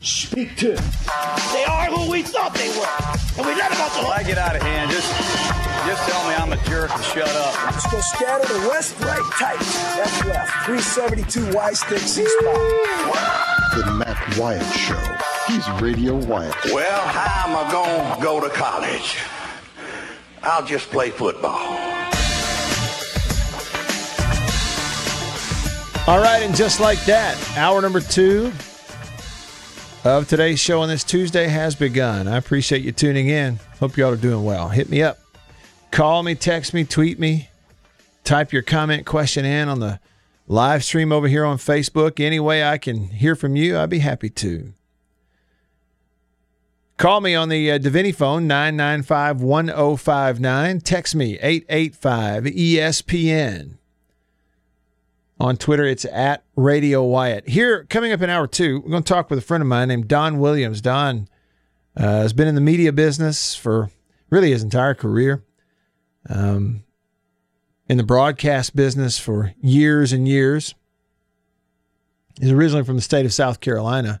Speak to. They are who we thought they were. And we let them off the hook. I get out of hand, just just tell me I'm a jerk and shut up. Let's go scatter the west, right, tight. That's left. 372 Y stick, C spot. The Matt Wyatt Show. He's Radio Wyatt. Well, how am I going to go to college? I'll just play football. All right, and just like that, hour number two of today's show on this Tuesday has begun. I appreciate you tuning in. Hope y'all are doing well. Hit me up. Call me, text me, tweet me, type your comment question in on the live stream over here on Facebook. Any way I can hear from you, I'd be happy to. Call me on the uh, Davini phone, 995 1059. Text me, 885 ESPN. On Twitter, it's at Radio Wyatt. Here, coming up in hour two, we're going to talk with a friend of mine named Don Williams. Don uh, has been in the media business for really his entire career, um, in the broadcast business for years and years. He's originally from the state of South Carolina.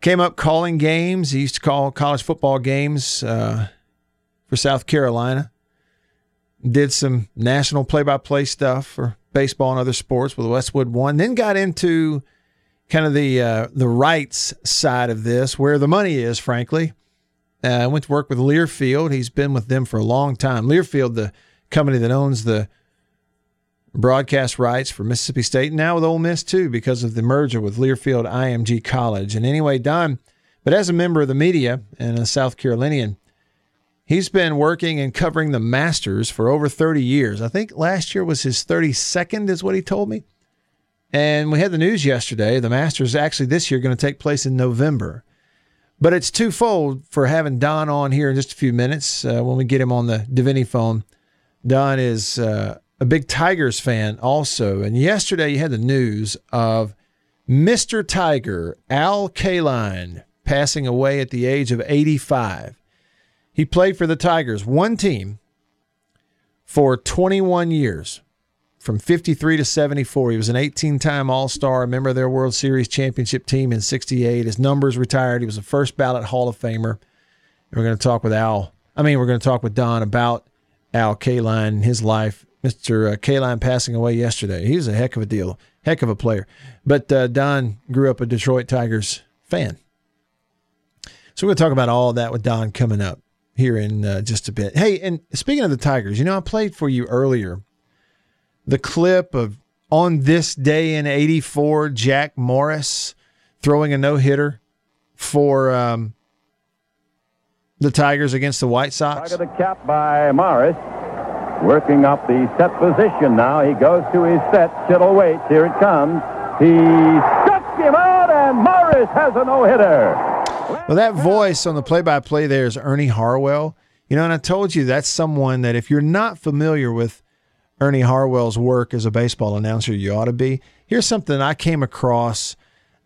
Came up calling games. He used to call college football games uh, for South Carolina. Did some national play by play stuff for baseball and other sports with Westwood One. Then got into kind of the uh, the rights side of this, where the money is, frankly. Uh, went to work with Learfield. He's been with them for a long time. Learfield, the company that owns the broadcast rights for Mississippi State, now with Ole Miss too, because of the merger with Learfield IMG College. And anyway, Don, but as a member of the media and a South Carolinian, he's been working and covering the Masters for over 30 years. I think last year was his 32nd, is what he told me. And we had the news yesterday. The Masters actually this year going to take place in November. But it's twofold for having Don on here in just a few minutes uh, when we get him on the Davini phone. Don is uh, a big Tigers fan also. And yesterday you had the news of Mr. Tiger, Al Kaline, passing away at the age of 85. He played for the Tigers, one team, for 21 years, from 53 to 74. He was an 18 time All Star, a member of their World Series championship team in 68. His numbers retired. He was a first ballot Hall of Famer. And we're going to talk with Al. I mean, we're going to talk with Don about Al Kaline and his life. Mr. Kaline passing away yesterday. He was a heck of a deal, heck of a player. But uh, Don grew up a Detroit Tigers fan. So we're going to talk about all that with Don coming up here in uh, just a bit. Hey, and speaking of the Tigers, you know, I played for you earlier the clip of on this day in 84, Jack Morris throwing a no hitter for um, the Tigers against the White Sox. The cap by Morris. Working up the set position now. He goes to his set. Kittle waits. Here it comes. He struck him out, and Morris has a no hitter. Well, that voice on the play by play there is Ernie Harwell. You know, and I told you that's someone that if you're not familiar with Ernie Harwell's work as a baseball announcer, you ought to be. Here's something I came across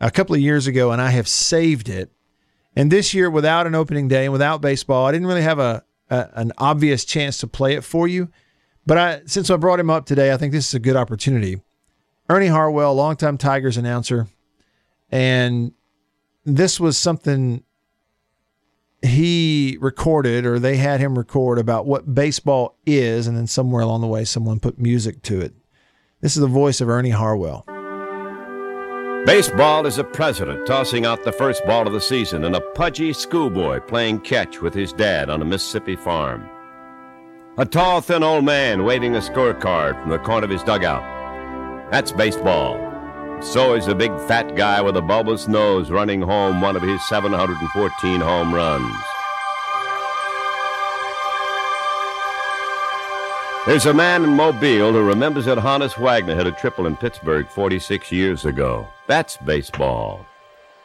a couple of years ago, and I have saved it. And this year, without an opening day and without baseball, I didn't really have a, a an obvious chance to play it for you. But I, since I brought him up today, I think this is a good opportunity. Ernie Harwell, longtime Tigers announcer, and this was something he recorded or they had him record about what baseball is, and then somewhere along the way, someone put music to it. This is the voice of Ernie Harwell. Baseball is a president tossing out the first ball of the season and a pudgy schoolboy playing catch with his dad on a Mississippi farm. A tall, thin old man waving a scorecard from the corner of his dugout. That's baseball. So is a big fat guy with a bulbous nose running home one of his 714 home runs. There's a man in Mobile who remembers that Honus Wagner hit a triple in Pittsburgh 46 years ago. That's baseball.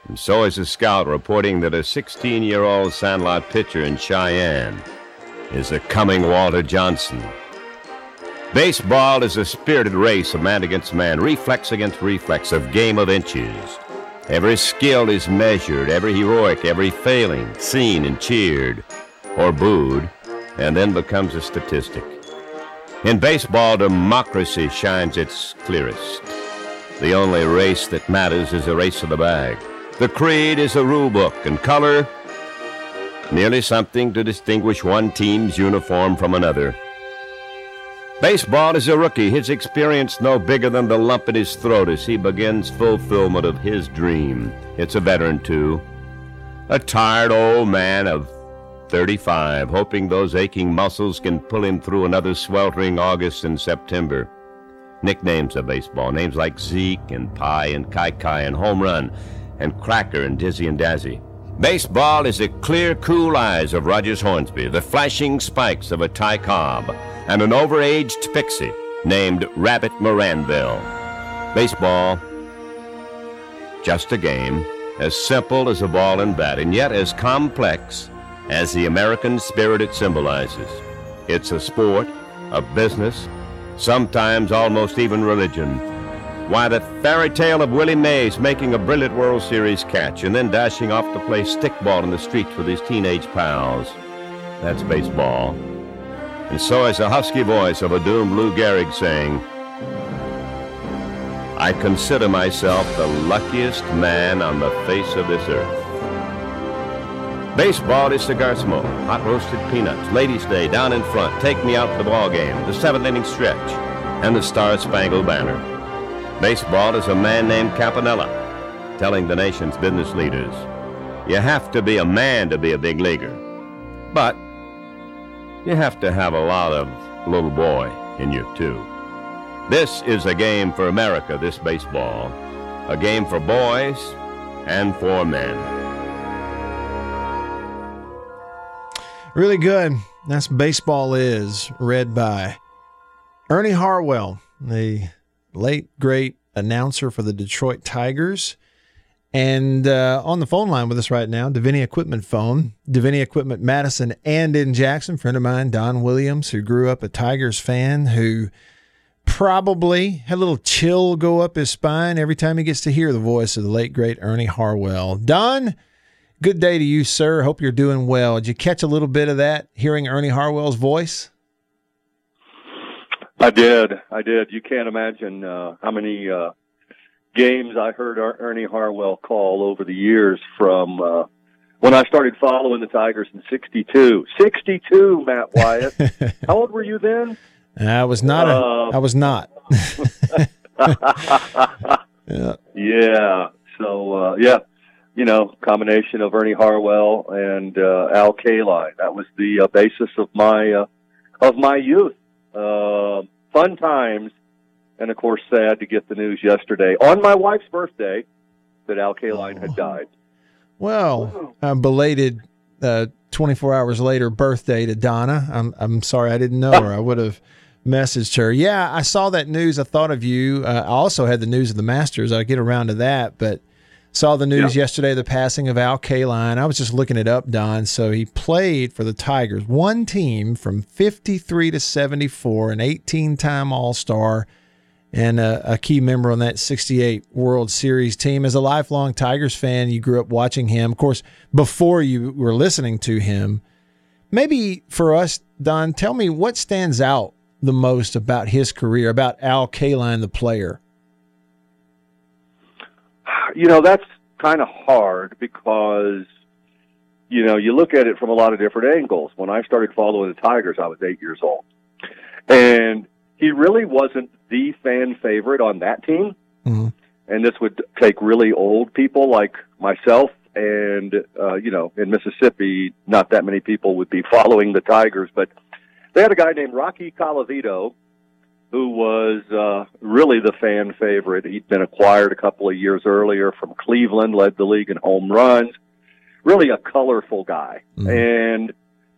And so is a scout reporting that a 16 year old Sandlot pitcher in Cheyenne is a coming Walter Johnson. Baseball is a spirited race of man against man, reflex against reflex, of game of inches. Every skill is measured, every heroic, every failing, seen and cheered, or booed, and then becomes a statistic. In baseball, democracy shines its clearest. The only race that matters is the race of the bag. The creed is a rule book, and color merely something to distinguish one team's uniform from another. Baseball is a rookie, his experience no bigger than the lump in his throat as he begins fulfillment of his dream. It's a veteran, too. A tired old man of 35, hoping those aching muscles can pull him through another sweltering August and September. Nicknames of baseball, names like Zeke and Pie and Kiki and Home Run and Cracker and Dizzy and Dazzy. Baseball is the clear, cool eyes of Rogers Hornsby, the flashing spikes of a Ty Cobb, and an overaged pixie named Rabbit Maranville. Baseball, just a game, as simple as a ball and bat, and yet as complex as the American spirit it symbolizes. It's a sport, a business, sometimes almost even religion. Why, the fairy tale of Willie Mays making a brilliant World Series catch and then dashing off to play stickball in the streets with his teenage pals. That's baseball. And so is the husky voice of a doomed Lou Gehrig saying, I consider myself the luckiest man on the face of this earth. Baseball is cigar smoke, hot roasted peanuts, ladies' day down in front, take me out to the ball game, the seventh inning stretch, and the Star Spangled Banner. Baseball is a man named Campanella telling the nation's business leaders, you have to be a man to be a big leaguer. But you have to have a lot of little boy in you, too. This is a game for America, this baseball. A game for boys and for men. Really good. That's Baseball Is, read by Ernie Harwell, the late, great announcer for the Detroit Tigers. And uh, on the phone line with us right now, Davini Equipment phone, Davini Equipment Madison and in Jackson, friend of mine, Don Williams, who grew up a Tigers fan, who probably had a little chill go up his spine every time he gets to hear the voice of the late, great Ernie Harwell. Don, good day to you, sir. Hope you're doing well. Did you catch a little bit of that hearing Ernie Harwell's voice? I did. I did. You can't imagine uh, how many uh, games I heard Ernie Harwell call over the years from uh, when I started following the Tigers in 62. 62, Matt Wyatt. how old were you then? I was not. A, uh, I was not. yeah. yeah. So, uh, yeah, you know, combination of Ernie Harwell and uh, Al Kaline. That was the uh, basis of my uh, of my youth. Uh, fun times, and of course, sad to get the news yesterday on my wife's birthday that Al Kaline oh. had died. Well, belated uh, 24 hours later birthday to Donna. I'm I'm sorry I didn't know her. I would have messaged her. Yeah, I saw that news. I thought of you. Uh, I also had the news of the Masters. I'll get around to that, but Saw the news yep. yesterday, the passing of Al Kaline. I was just looking it up, Don. So he played for the Tigers, one team from 53 to 74, an 18 time All Star, and a, a, key member on that 68 World Series team. As a lifelong Tigers fan, you grew up watching him. Of course, before you were listening to him. Maybe for us, Don, tell me what stands out the most about his career, about Al Kaline, the player you know, that's kind of hard because, you know, you look at it from a lot of different angles. When I started following the Tigers, I was eight years old. And he really wasn't the fan favorite on that team. Mm-hmm. And this would take really old people like myself. And, uh, you know, in Mississippi, not that many people would be following the Tigers, but they had a guy named Rocky Colavito who was uh, really the fan favorite. He'd been acquired a couple of years earlier from Cleveland, led the league in home runs. Really a colorful guy, mm-hmm. and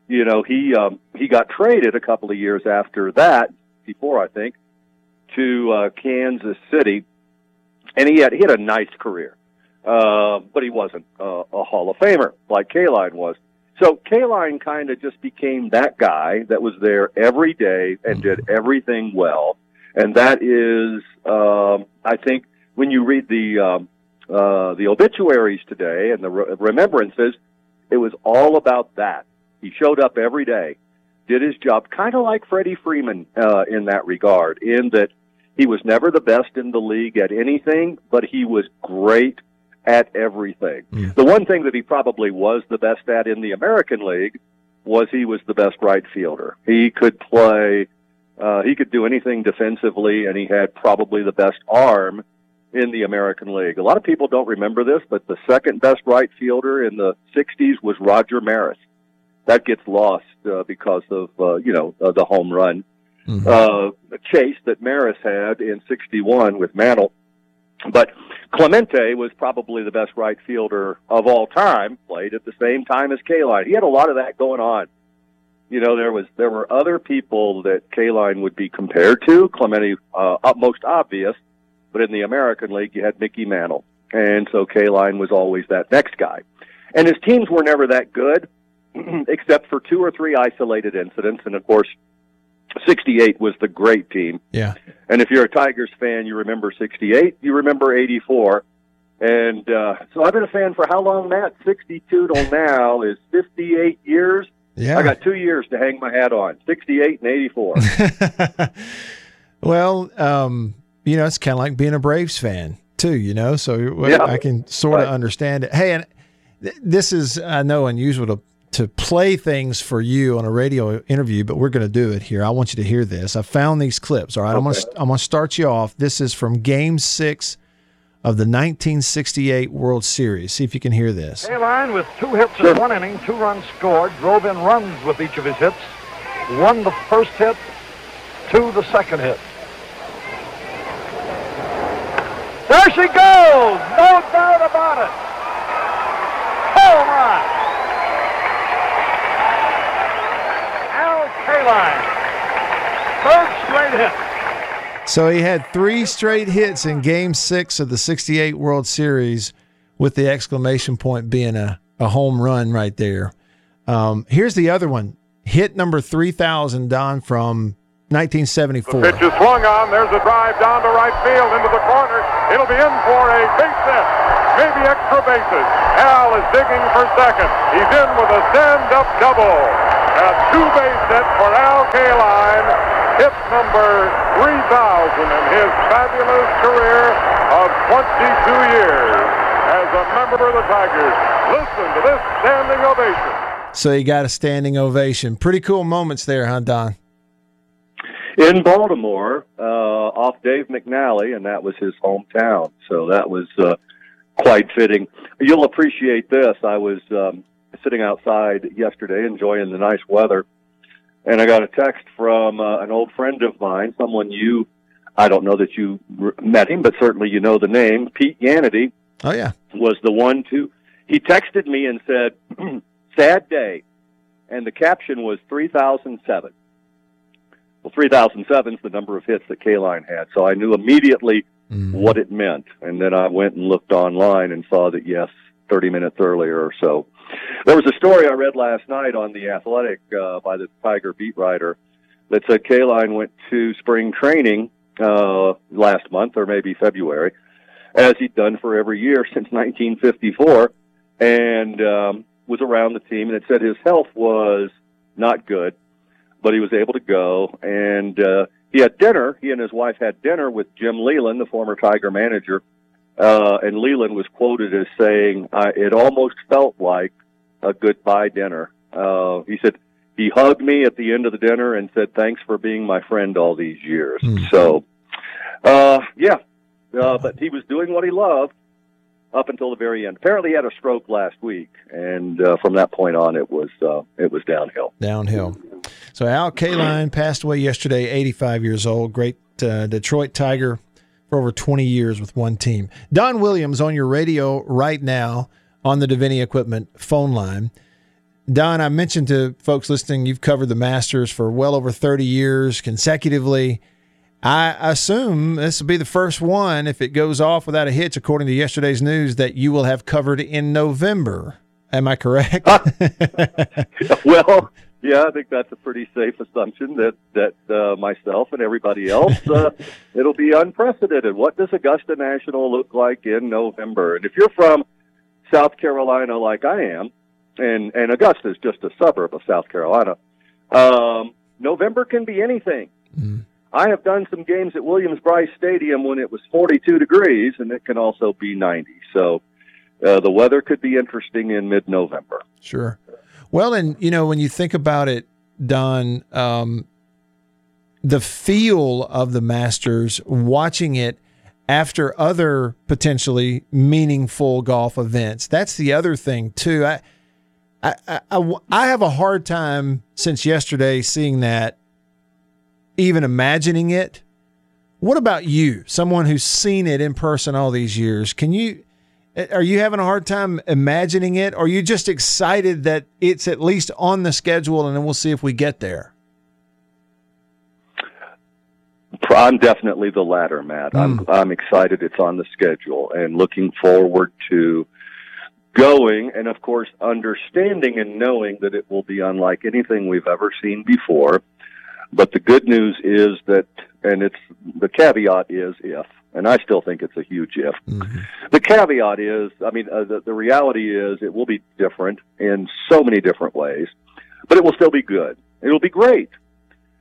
you know he um, he got traded a couple of years after that, before I think, to uh, Kansas City, and he had he had a nice career. uh, but he wasn't uh, a Hall of Famer like Kaline was. So Kaline kind of just became that guy that was there every day and did everything well, and that is, um, I think, when you read the um, uh, the obituaries today and the re- remembrances, it was all about that. He showed up every day, did his job, kind of like Freddie Freeman uh, in that regard, in that he was never the best in the league at anything, but he was great at everything. The one thing that he probably was the best at in the American League was he was the best right fielder. He could play, uh, he could do anything defensively, and he had probably the best arm in the American League. A lot of people don't remember this, but the second best right fielder in the 60s was Roger Maris. That gets lost uh, because of, uh, you know, uh, the home run uh, chase that Maris had in 61 with Mantle. But Clemente was probably the best right fielder of all time, played at the same time as Kaline. He had a lot of that going on. You know, there was there were other people that Kaline would be compared to. Clemente, uh, most obvious, but in the American League, you had Mickey Mantle, and so Kaline was always that next guy. And his teams were never that good, except for two or three isolated incidents. And of course, 68 was the great team. Yeah. And if you're a Tigers fan, you remember 68, you remember 84. And uh, so I've been a fan for how long, Matt? 62 till now is 58 years. Yeah. I got two years to hang my hat on 68 and 84. Well, um, you know, it's kind of like being a Braves fan too, you know. So well, Yeah. I can sort of Right. understand it. Hey, and th- this is I know unusual to to play things for you on a radio interview, but we're going to do it here. I want you to hear this. I found these clips. All right, I'm going to I'm going to start you off. This is from Game Six of the 1968 World Series. See if you can hear this. Kaline with two hits in one inning, two runs scored, drove in runs with each of his hits, won the first hit, two the second hit. There she goes! No doubt about it! Home run! Al Kaline, third straight hit. So he had three straight hits in game six of the 68 World Series, with the exclamation point being a, a home run right there. Um, here's the other one hit number 3,000, Don, from 1974. Pitch is swung on. There's a drive down to right field into the corner. It'll be in for a base hit. Maybe extra bases. Al is digging for second. He's in with a stand-up double. A two-base hit for Al Kaline. Hit number 3,000 in his fabulous career of 22 years as a member of the Tigers. Listen to this standing ovation. So you got a standing ovation. Pretty cool moments there, huh, Don? in Baltimore uh, off Dave McNally, and that was his hometown. So that was uh, quite fitting. You'll appreciate this. I was um, sitting outside yesterday enjoying the nice weather, and I got a text from uh, an old friend of mine, someone you, I don't know that you met him, but certainly you know the name, Pete Yanity Oh, yeah. was the one to he texted me and said sad day. And the caption was 3007 well 3007 is the number of hits that Kaline had so i knew immediately what it meant. And then i went and looked online and saw that yes 30 minutes earlier or so there was a story i read last night on the athletic uh, by the tiger beat writer that said Kaline went to spring training uh, last month or maybe february as he'd done for every year since 1954, and um, was around the team. And it said his health was not good, but he was able to go. And uh, he had dinner. He and his wife had dinner with Jim Leyland, the former Tiger manager. Uh, and Leyland was quoted as saying, I, "It almost felt like a goodbye dinner." Uh, he said he hugged me at the end of the dinner and said, "Thanks for being my friend all these years." So, uh, yeah, uh, but he was doing what he loved up until the very end. Apparently, he had a stroke last week, and uh, from that point on, it was uh, it was downhill. Downhill. So Al Kaline passed away yesterday, 85 years old. Great uh, Detroit Tiger for over 20 years with one team. Don Williams on your radio right now on the Davini Equipment phone line. Don, I mentioned to folks listening, you've covered the Masters for well over 30 years consecutively. I assume this will be the first one, if it goes off without a hitch, according to yesterday's news, that you will have covered in November. Am I correct? Ah. well, yeah, I think that's a pretty safe assumption that that uh, myself and everybody else, uh, it'll be unprecedented. What does Augusta National look like in November? And if you're from South Carolina, like I am, and and Augusta is just a suburb of South Carolina, um, November can be anything. Mm. I have done some games at Williams Brice Stadium when it was 42 degrees, and it can also be 90. So uh, the weather could be interesting in mid-November. Sure. Well, and you know when you think about it, Don, um, the feel of the Masters, watching it after other potentially meaningful golf events. That's the other thing too. I, I, I, I have a hard time since yesterday seeing that, even imagining it. What about you, someone who's seen it in person all these years? Can you? Are you having a hard time imagining it? Or are you just excited that it's at least on the schedule and then we'll see if we get there? I'm definitely the latter, Matt. I'm hmm. I'm excited it's on the schedule and looking forward to going and of course understanding and knowing that it will be unlike anything we've ever seen before. But the good news is that and it's the caveat is if and I still think it's a huge if. The caveat is, I mean, uh, the, the reality is it will be different in so many different ways, but it will still be good. It'll be great.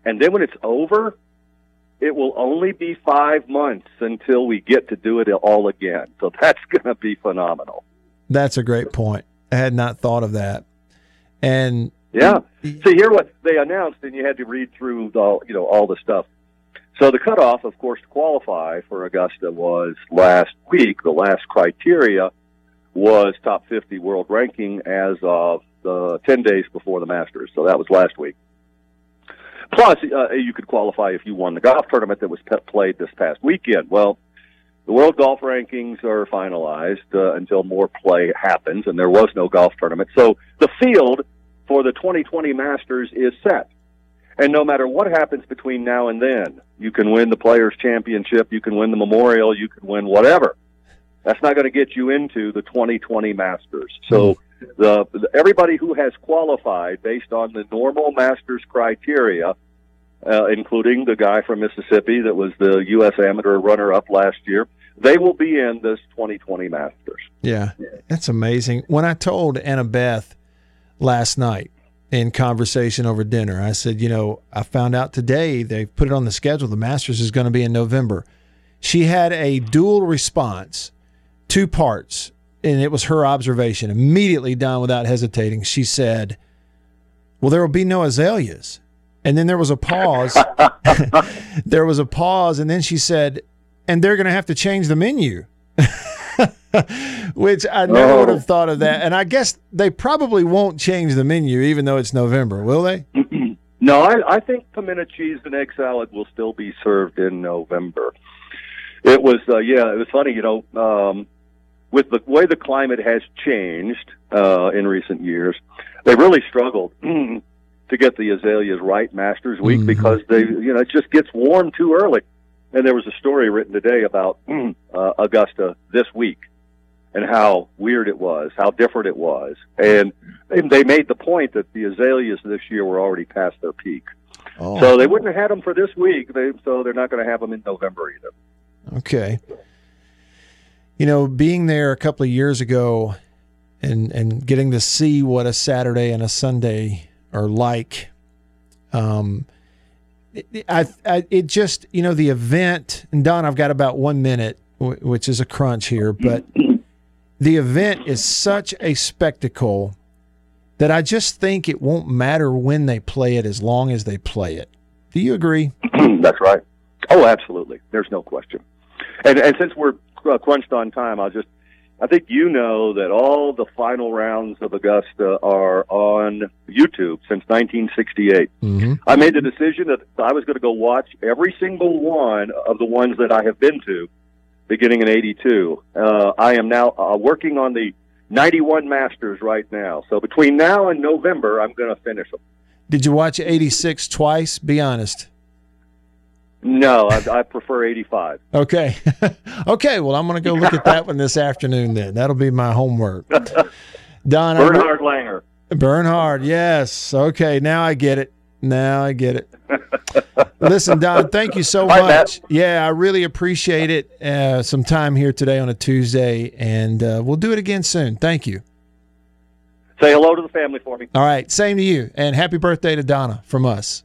And then when it's over, it will only be five months until we get to do it all again. So that's going to be phenomenal. That's a great point. I had not thought of that. And Yeah. See, here what they announced, and you had to read through the, you know, all the stuff. So the cutoff, of course, to qualify for Augusta was last week. The last criteria was top 50 world ranking as of the 10 days before the Masters. So that was last week. Plus, uh, you could qualify if you won the golf tournament that was pe- played this past weekend. Well, the world golf rankings are finalized uh, until more play happens, and there was no golf tournament. So the field for the 2020 Masters is set. And no matter what happens between now and then, you can win the Players' Championship, you can win the Memorial, you can win whatever. That's not going to get you into the 2020 Masters. So the, the everybody who has qualified based on the normal Masters criteria, uh, including the guy from Mississippi that was the U.S. Amateur runner-up last year, they will be in this 2020 Masters. Yeah, that's amazing. When I told Annabeth last night in conversation over dinner, I said, you know, I found out today they put it on the schedule. The Masters is going to be in November. She had a dual response, two parts, and it was her observation. Immediately done without hesitating. She said, Well, there will be no azaleas. And then there was a pause. there was a pause, and then she said, And they're going to have to change the menu. Which I never would have thought of that. And I guess they probably won't change the menu, even though it's November, will they? No, I, I think pimento cheese and egg salad will still be served in November. It was, uh, yeah, it was funny, you know, um, with the way the climate has changed uh, in recent years, they really struggled to get the azaleas right Masters Week because they, you know, it just gets warm too early. And there was a story written today about uh, Augusta this week and how weird it was, how different it was. And they- they made the point that the azaleas this year were already past their peak. So they wouldn't have had them for this week. They, so they're not going to have them in November either. Okay. You know, being there a couple of years ago and and getting to see what a Saturday and a Sunday are like, um, it, I, I it just you know the event and Don, I've got about one minute, which is a crunch here, but the event is such a spectacle that I just think it won't matter when they play it as long as they play it. Do you agree? That's right. Oh, absolutely. There's no question. And and since we're uh, crunched on time, I'll just I think you know that all the final rounds of Augusta are on YouTube since 1968. Mm-hmm. I made the decision that I was going to go watch every single one of the ones that I have been to, beginning in '82. Uh, I am now uh, working on the 91 Masters right now. So between now and November, I'm going to finish them. Did you watch 86 twice? Be honest. No, I, I prefer 85. Okay. okay. Well, I'm going to go look at that one this afternoon then. That'll be my homework. Don Bernhard Langer. Bernhard, yes. Okay, now I get it. Now I get it. Listen, Don, thank you so Bye, much. Matt. Yeah, I really appreciate it. Uh, some time here today on a Tuesday, and uh, we'll do it again soon. Thank you. Say hello to the family for me. All right, same to you, and happy birthday to Donna from us.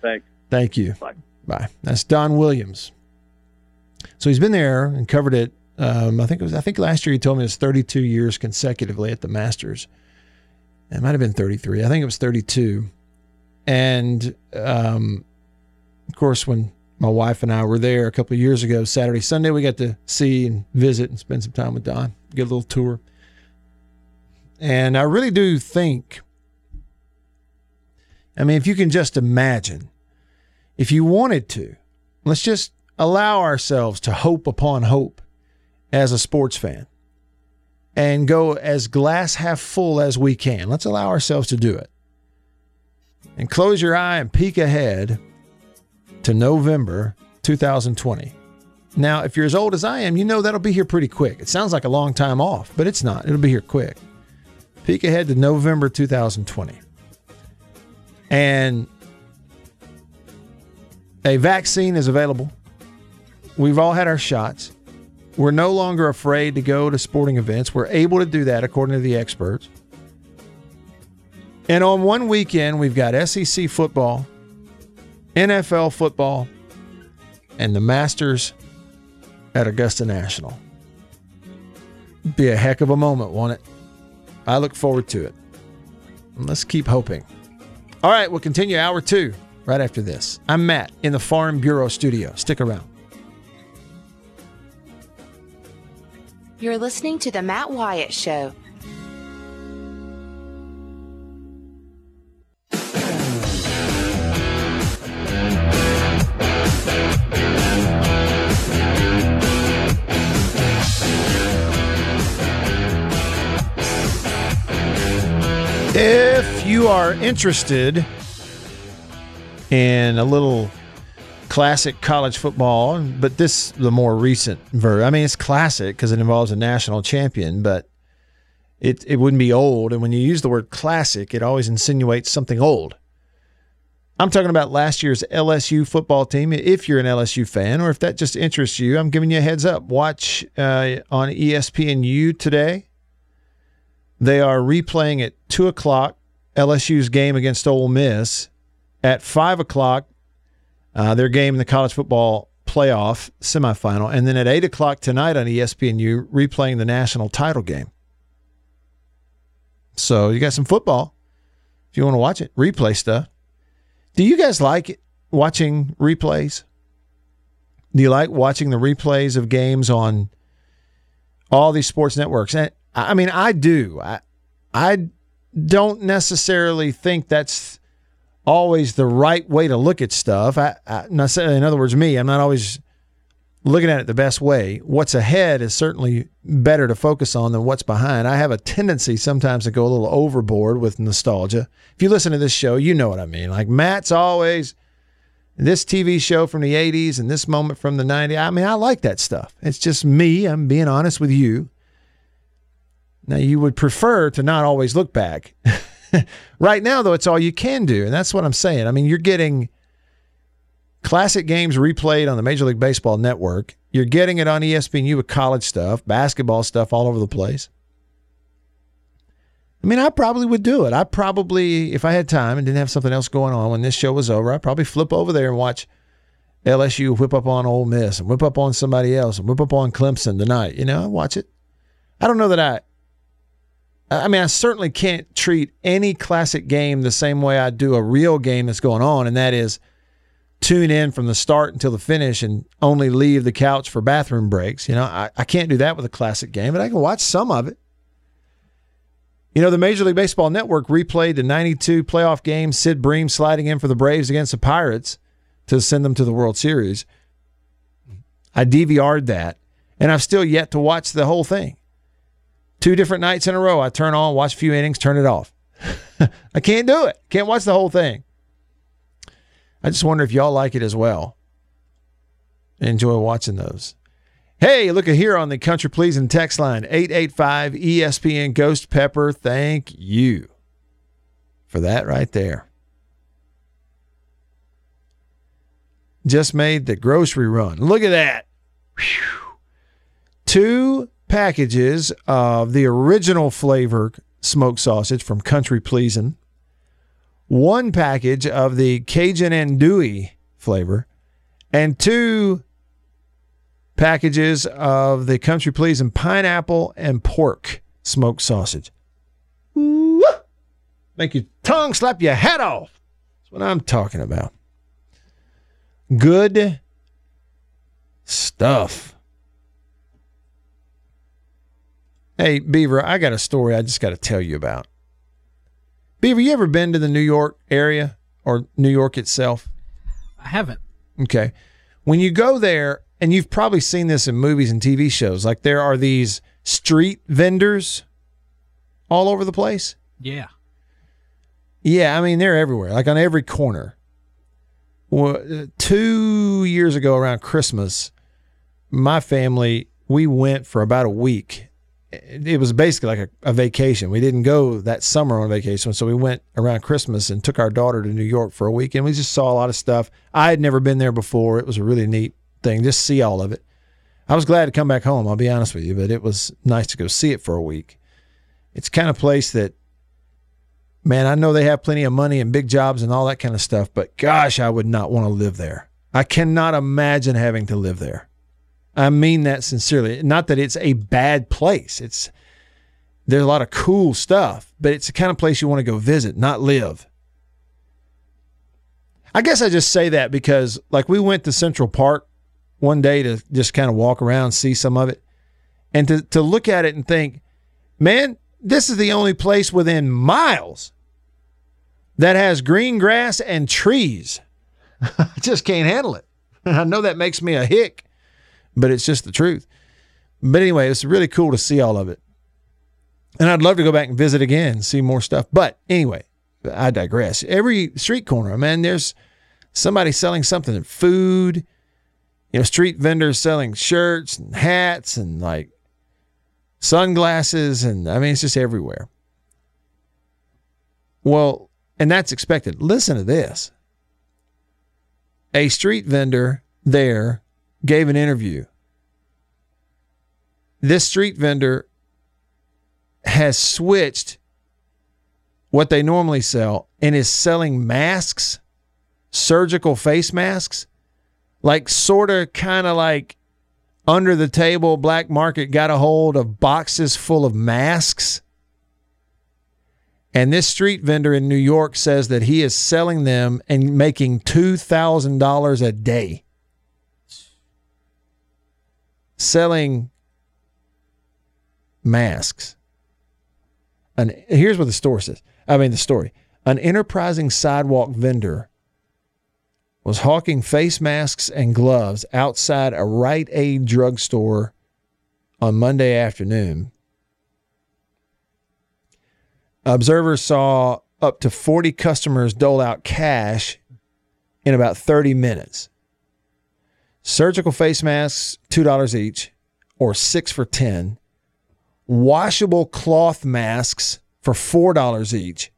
Thanks. Thank you. Bye. Bye. That's Don Williams. So he's been there and covered it. Um, I think it was. I think last year he told me it was 32 years consecutively at the Masters. It might have been 33. I think it was 32. And um, of course, when my wife and I were there a couple of years ago, Saturday, Sunday, we got to see and visit and spend some time with Don, get a little tour. And I really do think, I mean, if you can just imagine, if you wanted to, let's just allow ourselves to hope upon hope as a sports fan and go as glass half full as we can. Let's allow ourselves to do it. And close your eye and peek ahead to November 2020. Now, if you're as old as I am, you know that'll be here pretty quick. It sounds like a long time off, but it's not. It'll be here quick. Peek ahead to November 2020. And a vaccine is available. We've all had our shots. We're no longer afraid to go to sporting events. We're able to do that according to the experts. And on one weekend, we've got SEC football, NFL football, and the Masters at Augusta National. Be a heck of a moment, won't it? I look forward to it. Let's keep hoping. All right, we'll continue hour two right after this. I'm Matt in the Farm Bureau studio. Stick around. You're listening to The Matt Wyatt Show. Are interested in a little classic college football, but this the more recent version. I mean, it's classic because it involves a national champion, but it it wouldn't be old. And when you use the word classic, it always insinuates something old. I'm talking about last year's LSU football team. If you're an LSU fan, or if that just interests you, I'm giving you a heads up. Watch uh, on ESPNU today. They are replaying at two o'clock LSU's game against Ole Miss. At five o'clock, uh, their game in the college football playoff semifinal, and then at eight o'clock tonight on ESPNU, replaying the national title game. So you got some football if you want to watch it. Replay stuff. Do you guys like watching replays? Do you like watching the replays of games on all these sports networks? And I mean, I do. I I don't necessarily think that's always the right way to look at stuff. I, I in other words, me, I'm not always looking at it the best way. What's ahead is certainly better to focus on than what's behind. I have a tendency sometimes to go a little overboard with nostalgia. If you listen to this show, you know what I mean. Like Matt's always this TV show from the 80s and this moment from the 90s. I mean, I like that stuff. It's just me. I'm being honest with you. Now, you would prefer to not always look back. right now, though, it's all you can do. And that's what I'm saying. I mean, you're getting classic games replayed on the Major League Baseball network. You're getting it on ESPNU with college stuff, basketball stuff all over the place. I mean, I probably would do it. I probably, if I had time and didn't have something else going on when this show was over, I'd probably flip over there and watch LSU whip up on Ole Miss and whip up on somebody else and whip up on Clemson tonight. You know, I watch it. I don't know that I. I mean, I certainly can't treat any classic game the same way I do a real game that's going on, and that is tune in from the start until the finish and only leave the couch for bathroom breaks. You know, I, I can't do that with a classic game, but I can watch some of it. You know, the Major League Baseball Network replayed the 92 playoff game, Sid Bream sliding in for the Braves against the Pirates to send them to the World Series. I DVR'd that, and I've still yet to watch the whole thing. Two different nights in a row, I turn on, watch a few innings, turn it off. I can't do it. Can't watch the whole thing. I just wonder if y'all like it as well. Enjoy watching those. Hey, look at here on the Country Pleasin' text line 885 ESPN Ghost Pepper. Thank you for that right there. Just made the grocery run. Look at that. Whew. Two packages of the original flavor smoked sausage from Country Pleasin'. One package of the Cajun andouille flavor. And two packages of the Country Pleasin' pineapple and pork smoked sausage. Woo! Make your tongue slap your head off. That's what I'm talking about. Good stuff. Hey, Beaver, I got a story I just got to tell you about. Beaver, you ever been to the New York area or New York itself? I haven't. Okay. When you go there, and you've probably seen this in movies and TV shows, like there are these street vendors all over the place. Yeah. Yeah, I mean, they're everywhere, like on every corner. Well, two years ago around Christmas, my family, we went for about a week. It was basically like a, a vacation. We didn't go that summer on vacation. So we went around Christmas and took our daughter to New York for a week. And we just saw a lot of stuff. I had never been there before. It was a really neat thing, just see all of it. I was glad to come back home, I'll be honest with you, but it was nice to go see it for a week. It's kind of place that man, I know they have plenty of money and big jobs and all that kind of stuff, but gosh, I would not want to live there. I cannot imagine having to live there. I mean that sincerely. Not that it's a bad place. It's there's a lot of cool stuff, but it's the kind of place you want to go visit, not live. I guess I just say that because like we went to Central Park one day to just kind of walk around, see some of it, and to, to look at it and think, man, this is the only place within miles that has green grass and trees. I just can't handle it. I know that makes me a hick, but it's just the truth. But anyway, it's really cool to see all of it. And I'd love to go back and visit again and see more stuff. But anyway, I digress. Every street corner, man, there's somebody selling something, food, you know, street vendors selling shirts and hats and like sunglasses. And I mean, it's just everywhere. Well, and that's expected. Listen to this. A street vendor there gave an interview. This street vendor has switched what they normally sell and is selling masks, surgical face masks, like sort of kind of like under the table black market got a hold of boxes full of masks. And this street vendor in New York says that he is selling them and making $2,000 a day. Selling masks. And here's what the store says. I mean, the story. An enterprising sidewalk vendor was hawking face masks and gloves outside a Rite Aid drugstore on Monday afternoon. Observers saw up to 40 customers dole out cash in about 30 minutes. Surgical face masks, $2 each, or 6 for 10. Washable cloth masks for $4 each.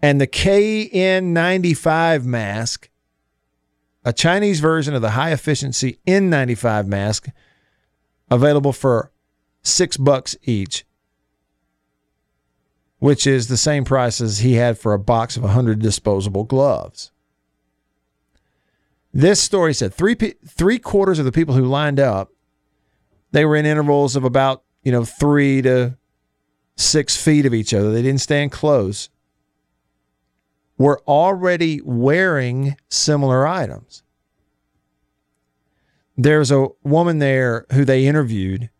And the KN95 mask a Chinese version of the high efficiency N95 mask available for six bucks each, which is the same price as he had for a box of 100 disposable gloves. This story said three three quarters of the people who lined up, they were in intervals of about you know three to six feet of each other. They didn't stand close were already wearing similar items. There's a woman there who they interviewed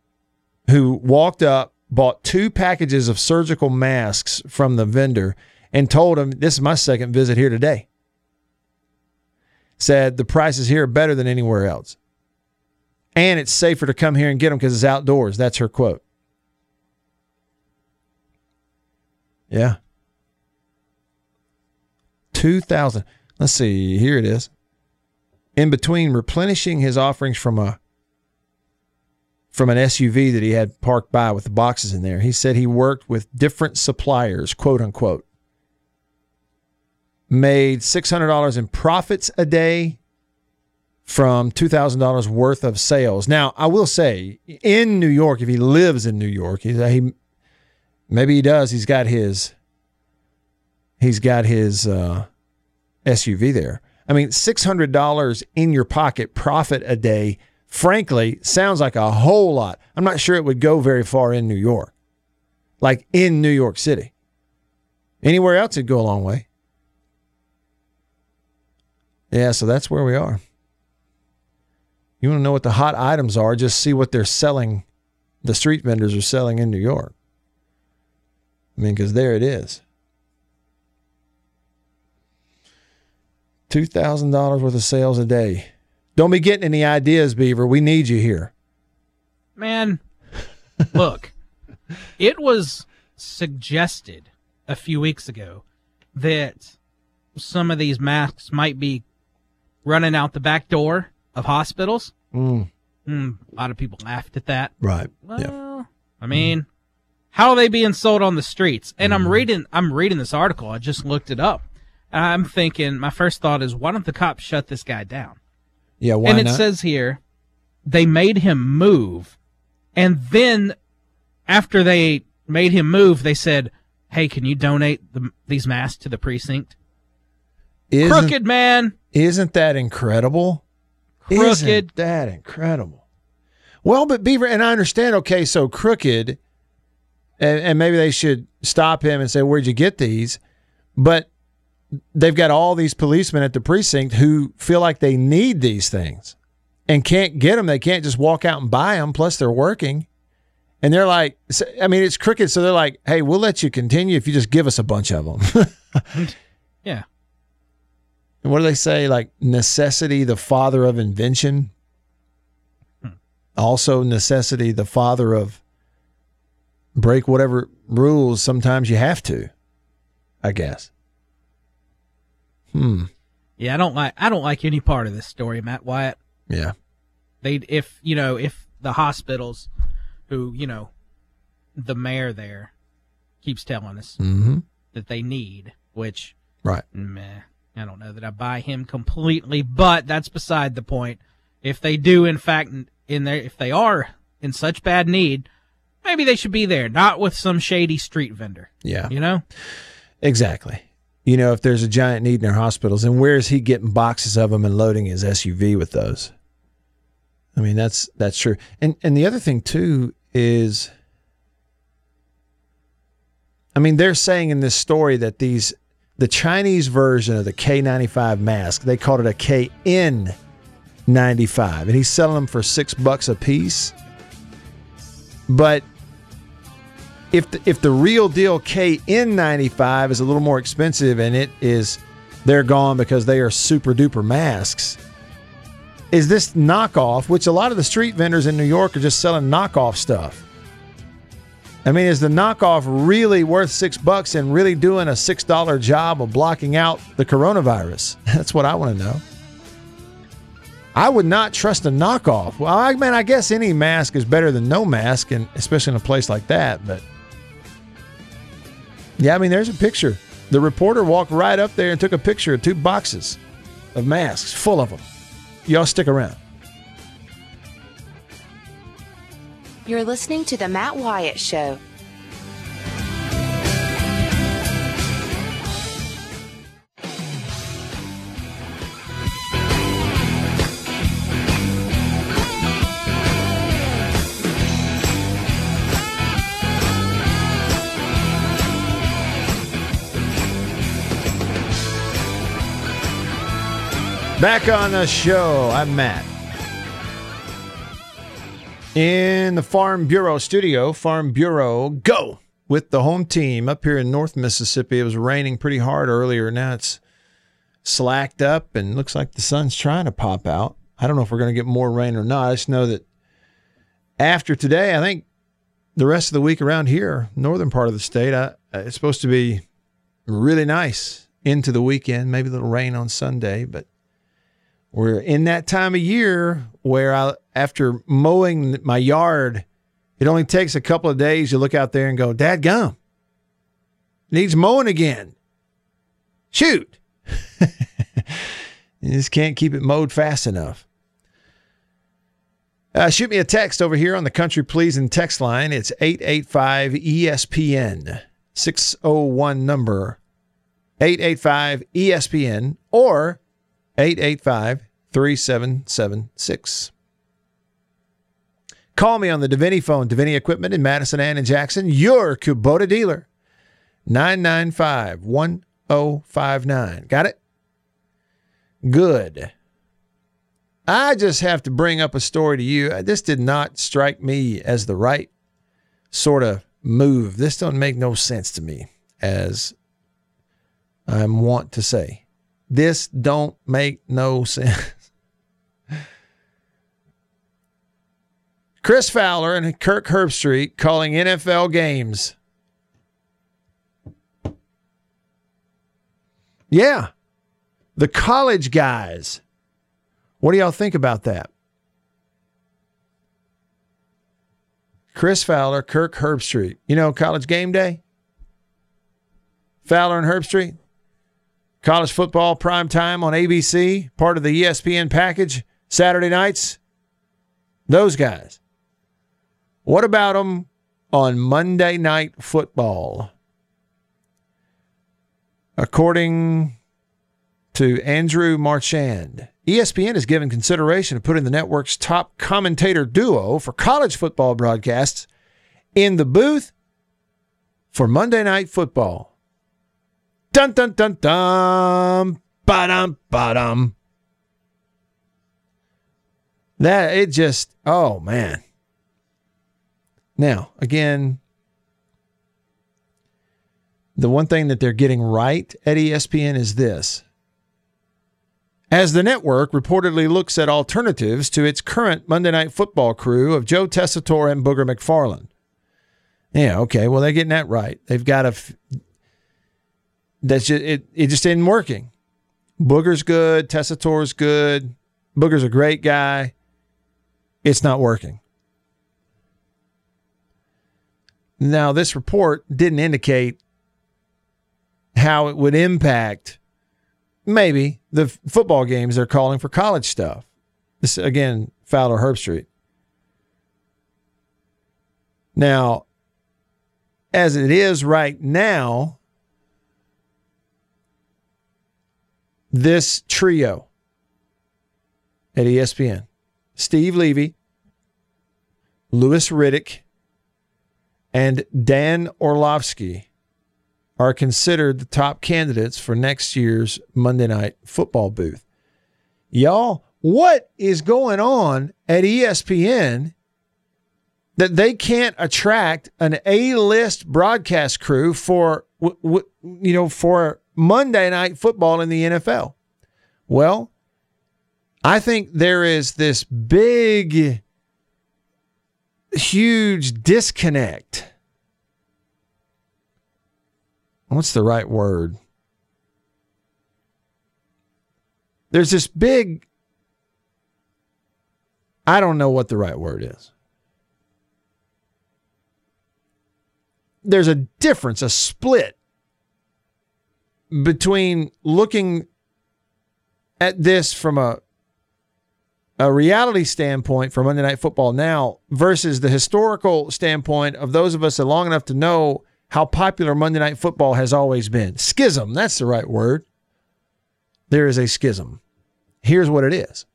who walked up, bought two packages of surgical masks from the vendor, and told him, This is my second visit here today. Said the prices here are better than anywhere else. And it's safer to come here and get them because it's outdoors. That's her quote. Yeah. 2000. Let's see. Here it is. in between replenishing his offerings from a from an SUV that he had parked by with the boxes in there. He said he worked with different suppliers, quote unquote. Made $600 in profits a day from $2,000 worth of sales. Now, I will say in New York, if he lives in New York, he, maybe he does, he's got his he's got his uh, SUV there. I mean, $600 in your pocket profit a day frankly, sounds like a whole lot. I'm not sure it would go very far in New York, like in New York City. Anywhere else, it'd go a long way. Yeah, so that's where we are. You want to know what the hot items are, just see what they're selling, the street vendors are selling in New York. I mean, because there it is. $2,000 worth of sales a day. Don't be getting any ideas, Beaver. We need you here. Man, look, it was suggested a few weeks ago that some of these masks might be running out the back door of hospitals. Mm. Mm, a lot of people laughed at that. Right. Well, yeah. I mean, how are they being sold on the streets? And Mm. I'm reading I'm reading this article. I just looked it up. And I'm thinking my first thought is why don't the cops shut this guy down? Yeah, why and it not? says here they made him move and then after they made him move they said hey can you donate the, these masks to the precinct Isn't- crooked man Isn't that incredible? Crooked. Isn't that incredible? Well, but Beaver, and I understand, okay, so crooked, and, and maybe they should stop him and say, Where'd you get these? But they've got all these policemen at the precinct who feel like they need these things and can't get them. They can't just walk out and buy them. Plus, they're working. And they're like, I mean, it's crooked. So they're like, hey, we'll let you continue if you just give us a bunch of them. yeah And what do they say? Like necessity, the father of invention. Also, necessity, the father of break whatever rules sometimes you have to, I guess. Hmm. yeah i don't like i don't like any part of this story matt wyatt Yeah. they if you know if the hospitals who you know the mayor there keeps telling us Mm-hmm. that they need which Right. meh, i don't know that i buy him completely but that's beside the point if they do in fact in there if they are in such bad need maybe they should be there not with some shady street vendor Yeah. you know Exactly. You know, if there's a giant need in our hospitals, and where is he getting boxes of them and loading his SUV with those? I mean, that's that's true. And and the other thing too is, I mean, they're saying in this story that these the Chinese version of the K95 mask, they called it a KN95, and he's selling them for six bucks a piece. But if the, if the real deal KN95 is a little more expensive and it is they're gone because they are super duper masks, is this knockoff, which a lot of the street vendors in New York are just selling knockoff stuff? I mean, is the knockoff really worth six bucks and really doing a six dollar job of blocking out the coronavirus? That's what I want to know. I would not trust a knockoff. Well, I mean, I guess any mask is better than no mask, and especially in a place like that. But yeah, I mean, there's a picture. The reporter walked right up there and took a picture of two boxes of masks full of them. Y'all stick around. You're listening to The Matt Wyatt Show. Back on the show, I'm Matt. In the Farm Bureau studio, Farm Bureau, go with the home team up here in North Mississippi. It was raining pretty hard earlier. Now it's slacked up and looks like the sun's trying to pop out. I don't know if we're going to get more rain or not. I just know that after today, I think the rest of the week around here, northern part of the state, I, uh, it's supposed to be really nice into the weekend. Maybe a little rain on Sunday, but We're in that time of year where I, after mowing my yard, it only takes a couple of days. You look out there and go, Dad gum. Needs mowing again. Shoot. you just can't keep it mowed fast enough. Uh, shoot me a text over here on the Country Pleasin' text line. It's 885 ESPN, 601 number 885 ESPN or 885 3776. Call me on the Deviney phone, Deviney Equipment in Madison Ann and Jackson, your Kubota dealer. 995 1059. Got it? Good. I just have to bring up a story to you. This did not strike me as the right sort of move. This don't make no sense to me, as I want to say. This don't make no sense. Chris Fowler and Kirk Herbstreit calling NFL games. Yeah. The college guys. What do y'all think about that? Chris Fowler, Kirk Herbstreit. You know, college game day? Fowler and Herbstreit. College football prime time on ABC, part of the ESPN package, Saturday nights. Those guys. What about them on Monday night football? According to Andrew Marchand, ESPN is given consideration to putting the network's top commentator duo for college football broadcasts in the booth for Monday Night Football. Dun dun dun dun. Ba dum ba dum. That it just oh man. Now, again, the one thing that they're getting right at ESPN is this. As the network reportedly looks at alternatives to its current Monday Night Football crew of Joe Tessitore and Booger McFarland. Yeah, okay. Well, they're getting that right. They've got a. that's just, it. It just isn't working. Booger's good. Tessitore's good. Booger's a great guy. It's not working. Now, this report didn't indicate how it would impact maybe the f- football games they're calling for college stuff. This again, Fowler Herbstreit. Now, as it is right now, this trio at ESPN Steve Levy, Louis Riddick, and Dan Orlovsky are considered the top candidates for next year's Monday Night Football booth. Y'all, what is going on at ESPN that they can't attract an A-list broadcast crew for you know for Monday Night Football in the NFL? Well, I think there is this big huge disconnect what's the right word? There's this big, I don't know what the right word is. There's a difference, a split between looking at this from a a reality standpoint for Monday Night Football now versus the historical standpoint of those of us that long enough to know how popular Monday Night Football has always been. Schism, that's the right word. There is a schism. Here's what it is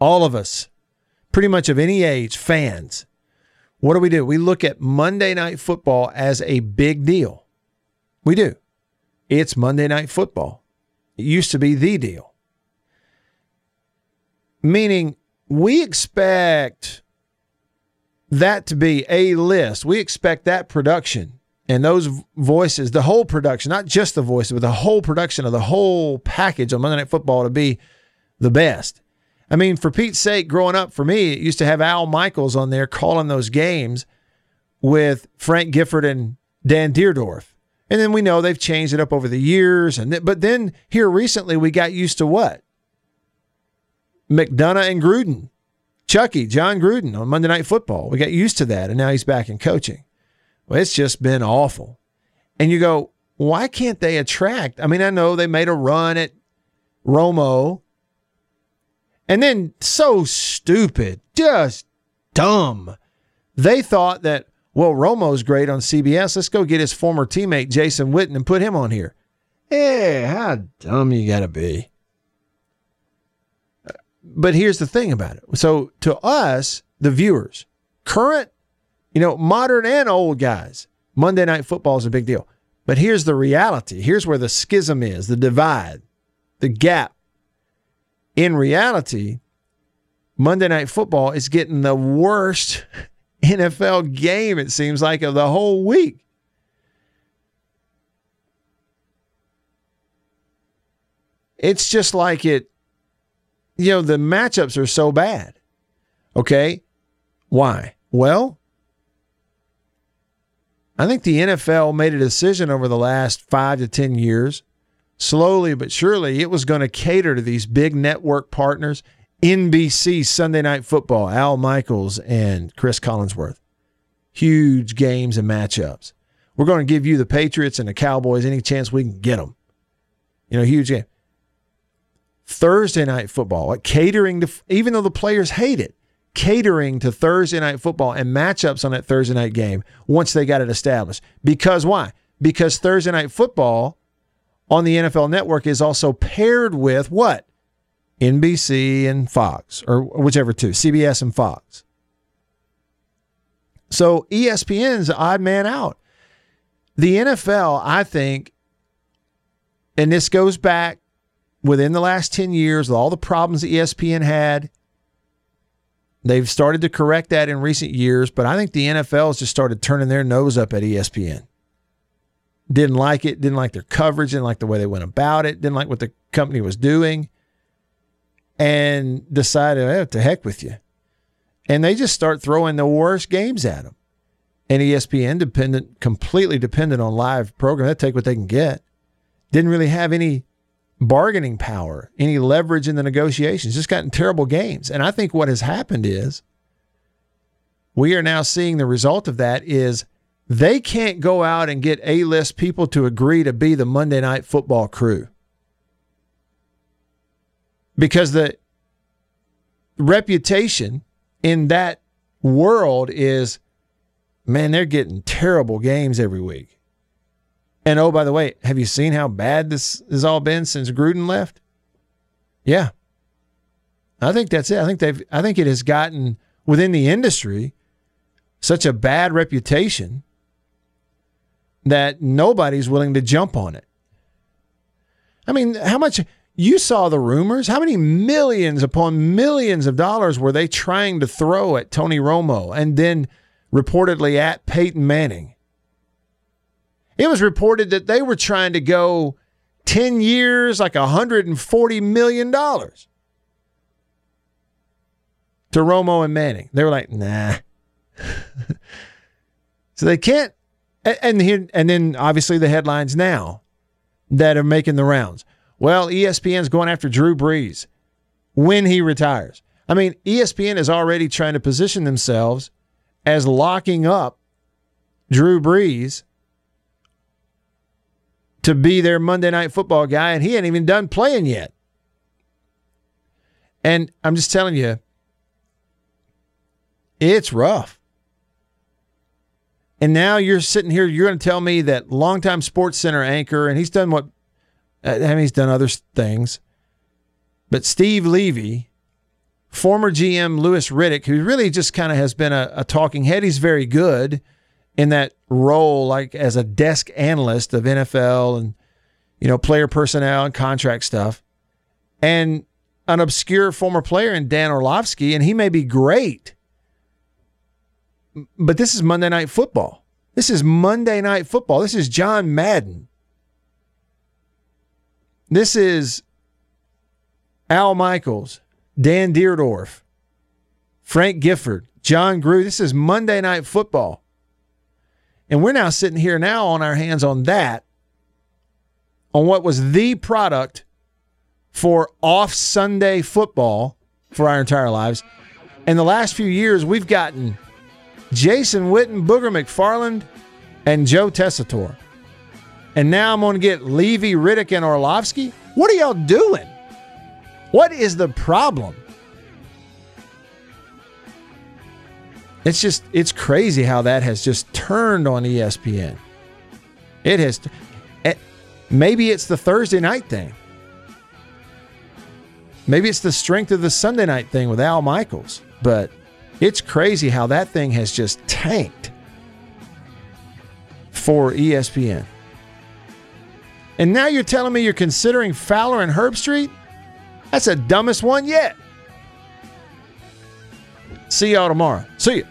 all of us, pretty much of any age, fans, what do we do? We look at Monday Night Football as a big deal. We do. It's Monday Night Football. It used to be the deal. Meaning, we expect that to be a list. We expect that production and those voices, the whole production, not just the voices, but the whole production of the whole package on Monday Night Football to be the best. I mean, for Pete's sake, growing up for me, it used to have Al Michaels on there calling those games with Frank Gifford and Dan Dierdorf. And then we know they've changed it up over the years. And th- but then here recently we got used to what? McDonough and Gruden, Chucky, Jon Gruden on Monday Night Football. We got used to that, and now he's back in coaching. Well, it's just been awful. And you go, why can't they attract? I mean, I know they made a run at Romo, and then so stupid, just dumb. They thought that, well, Romo's great on CBS. Let's go get his former teammate, Jason Witten, and put him on here. Hey, how dumb you got to be. But here's the thing about it. So to us, the viewers, current, you know, modern and old guys, Monday Night Football is a big deal. But here's the reality. Here's where the schism is, the divide, the gap. In reality, Monday Night Football is getting the worst NFL game, it seems like, of the whole week. It's just like it, you know, the matchups are so bad. Okay. Why? Well, I think the NFL made a decision over the last five to 10 years, slowly but surely, it was going to cater to these big network partners. NBC Sunday Night Football, Al Michaels and Chris Collinsworth. Huge games and matchups. We're going to give you the Patriots and the Cowboys any chance we can get them. You know, huge game. Thursday night football, like catering to, even though the players hate it, catering to Thursday night football and matchups on that Thursday night game once they got it established. Because why? Because Thursday night football on the NFL network is also paired with what? NBC and Fox, or whichever two, CBS and Fox. So ESPN's odd man out. The NFL, I think, and this goes back within the last 10 years all the problems that ESPN had. They've started to correct that in recent years, but I think the NFL has just started turning their nose up at ESPN. Didn't like it, didn't like their coverage, didn't like the way they went about it, didn't like what the company was doing, and decided, to heck with you. And they just start throwing the worst games at them. And ESPN, dependent, completely dependent on live program, they take what they can get. Didn't really have any bargaining power, any leverage in the negotiations, just gotten terrible games. And I think what has happened is we are now seeing the result of that is they can't go out and get A-list people to agree to be the Monday night football crew. Because the reputation in that world is man, they're getting terrible games every week. And oh, by the way, have you seen how bad this has all been since Gruden left? Yeah. I think that's it. I think they've I think it has gotten within the industry such a bad reputation that nobody's willing to jump on it. I mean, how much you saw the rumors? How many millions upon millions of dollars were they trying to throw at Tony Romo and then reportedly at Peyton Manning? It was reported that they were trying to go 10 years, like $140 million to Romo and Manning. They were like, nah. so they can't. And, here, and then obviously the headlines now that are making the rounds. Well, ESPN's going after Drew Brees when he retires. I mean, ESPN is already trying to position themselves as locking up Drew Brees to be their Monday night football guy, and he ain't even done playing yet. And I'm just telling you, it's rough. And now you're sitting here, you're going to tell me that longtime SportsCenter anchor, and he's done what, Uh, I mean, he's done other things, but Steve Levy, former GM Louis Riddick, who really just kind of has been a, a talking head, he's very good in that role, like as a desk analyst of NFL and you know player personnel and contract stuff, and an obscure former player in Dan Orlovsky, and he may be great, but this is Monday Night Football. This is Monday Night Football. This is John Madden. This is Al Michaels, Dan Dierdorf, Frank Gifford, Jon Gruden. This is Monday Night Football. And we're now sitting here now on our hands on that, on what was the product for off Sunday football for our entire lives. And the last few years, we've gotten Jason Witten, Booger McFarland, and Joe Tessitore. And now I'm going to get Levy, Riddick, and Orlovsky. What are y'all doing? What is the problem? It's just, it's crazy how that has just turned on ESPN. It has, eh, maybe it's the Thursday night thing. Maybe it's the strength of the Sunday night thing with Al Michaels, but it's crazy how that thing has just tanked for ESPN. And now you're telling me you're considering Fowler and Herbstreit? That's the dumbest one yet. See y'all tomorrow. See you.